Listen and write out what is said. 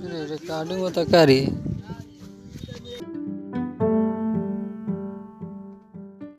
recording होता का रे